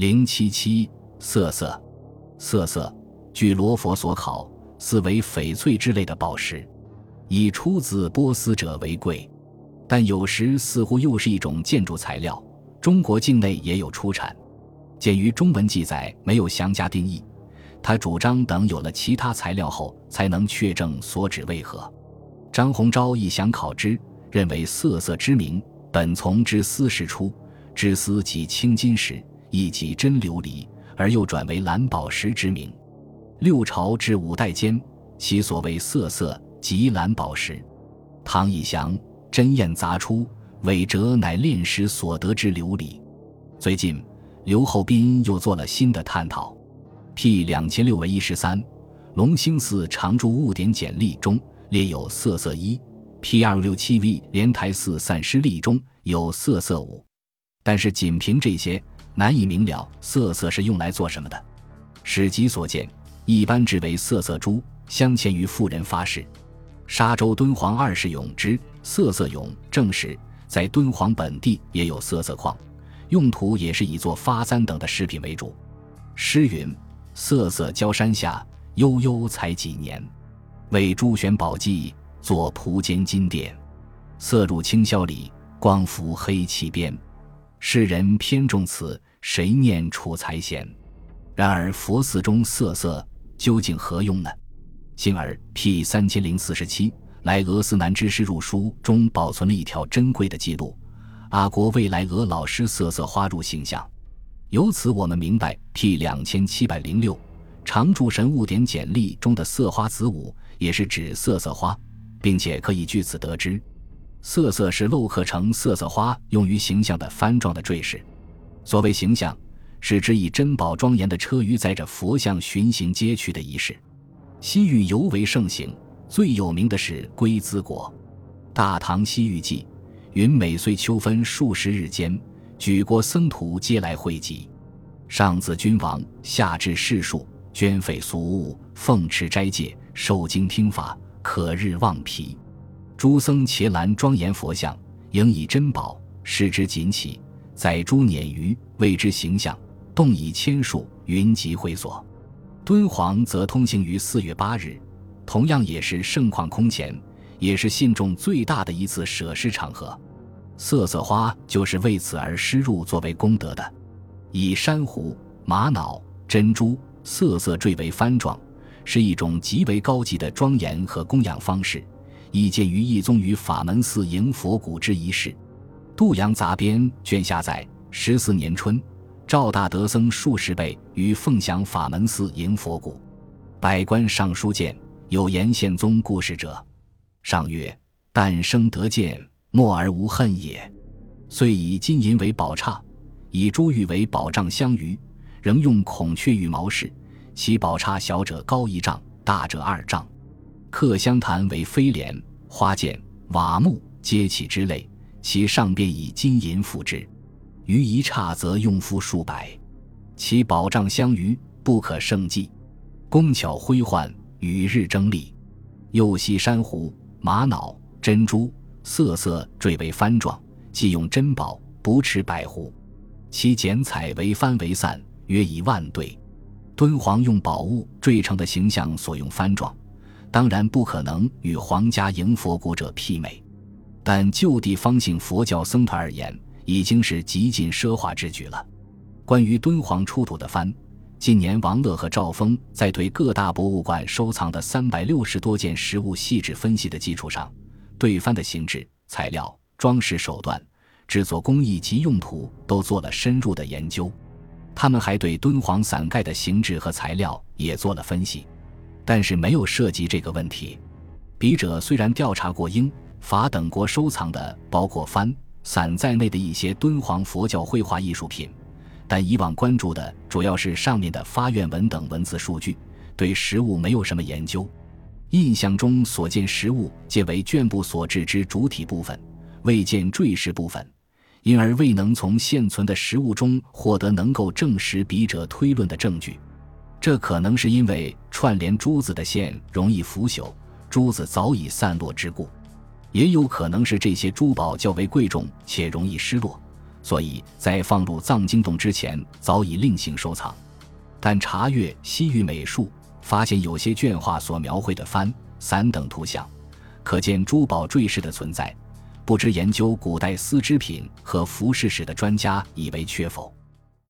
零七七色色，色色，据罗佛所考，似为翡翠之类的宝石，以出自波斯者为贵，但有时似乎又是一种建筑材料。中国境内也有出产，鉴于中文记载没有详加定义，他主张等有了其他材料后才能确证所指为何。张鸿昭亦详考之，认为色色之名本从之丝时出，之丝即青金石。亦即真琉璃，而又转为蓝宝石之名。六朝至五代间，其所谓色色即蓝宝石。唐以祥《真验杂出》伪折乃炼石所得之琉璃。最近，刘厚斌又做了新的探讨。P 两千六百一十三，龙兴寺常住物典简历中列有色色一。P 二六七 V 莲台寺散失例中有色色五，但是仅凭这些。难以明了色色是用来做什么的。史籍所见，一般指为色色珠，镶嵌于妇人发饰。沙州敦煌二世永之色色俑证实，在敦煌本地也有色色矿，用途也是以做发簪等的饰品为主。诗云：“色色交山下，悠悠才几年。为朱玄宝记，作蒲间金殿。色入清霄里，光浮黑气边。”世人偏重此，谁念楚才贤？然而佛寺中色色究竟何用呢？幸而 P 三千零四十七来俄斯南之师入书中保存了一条珍贵的记录：阿国未来俄老师色色花入形象。由此我们明白 P 两千七百零六常住神物典简历中的色花子午也是指色色花，并且可以据此得知。色色是镂刻成色色花用于形象的翻状的坠饰。所谓形象，是指以珍宝庄严的车舆载着佛像巡行街区的仪式。西域尤为盛行，最有名的是龟兹国。《大唐西域记》云：每岁秋分数十日间，举国僧徒皆来汇集，上自君王，下至士庶，捐费俗物，奉持斋戒，受经听法，可日望疲。诸僧伽蓝庄严佛像，应以珍宝，视之锦起，载珠辇鱼，谓之形象，动以千数，云集会所。敦煌则通行于四月八日，同样也是盛况空前，也是信众最大的一次舍施场合。色色花就是为此而施入作为功德的，以珊瑚、玛瑙、珍珠、色色坠为幡状，是一种极为高级的庄严和供养方式。亦见于义宗于法门寺迎佛骨之仪式，《度阳杂编》卷下载：十四年春，赵大德僧数十辈于凤翔法门寺迎佛骨。百官上书见有言宪宗故事者，上曰：“但生得见，默而无恨也。”遂以金银为宝刹，以珠玉为宝障相余，仍用孔雀羽毛饰。其宝刹小者高一丈，大者二丈。刻香坛为飞莲、花剑、瓦木、皆起之类，其上便以金银覆之。余一刹则用夫数百。其宝障相余，不可胜计。工巧辉焕，与日争利。又系珊瑚、玛瑙、珍珠，色色坠为幡状，既用珍宝，不持百壶。其剪彩为幡为散，约一万对。敦煌用宝物缀成的形象所用幡状。当然不可能与皇家迎佛骨者媲美，但就地方性佛教僧团而言，已经是极尽奢华之举了。关于敦煌出土的幡，近年王乐和赵峰在对各大博物馆收藏的三百六十多件实物细致分析的基础上，对幡的形制、材料、装饰手段、制作工艺及用途都做了深入的研究。他们还对敦煌伞盖的形制和材料也做了分析。但是没有涉及这个问题。笔者虽然调查过英法等国收藏的包括幡、伞在内的一些敦煌佛教绘画艺术品，但以往关注的主要是上面的发愿文等文字数据，对实物没有什么研究。印象中所见实物皆为卷布所制之主体部分，未见坠饰部分，因而未能从现存的实物中获得能够证实笔者推论的证据。这可能是因为串联珠子的线容易腐朽，珠子早已散落之故，也有可能是这些珠宝较为贵重且容易失落，所以在放入藏经洞之前早已另行收藏。但查阅西域美术，发现有些卷画所描绘的幡、伞等图像，可见珠宝坠饰的存在。不知研究古代丝织品和服饰史的专家以为缺否。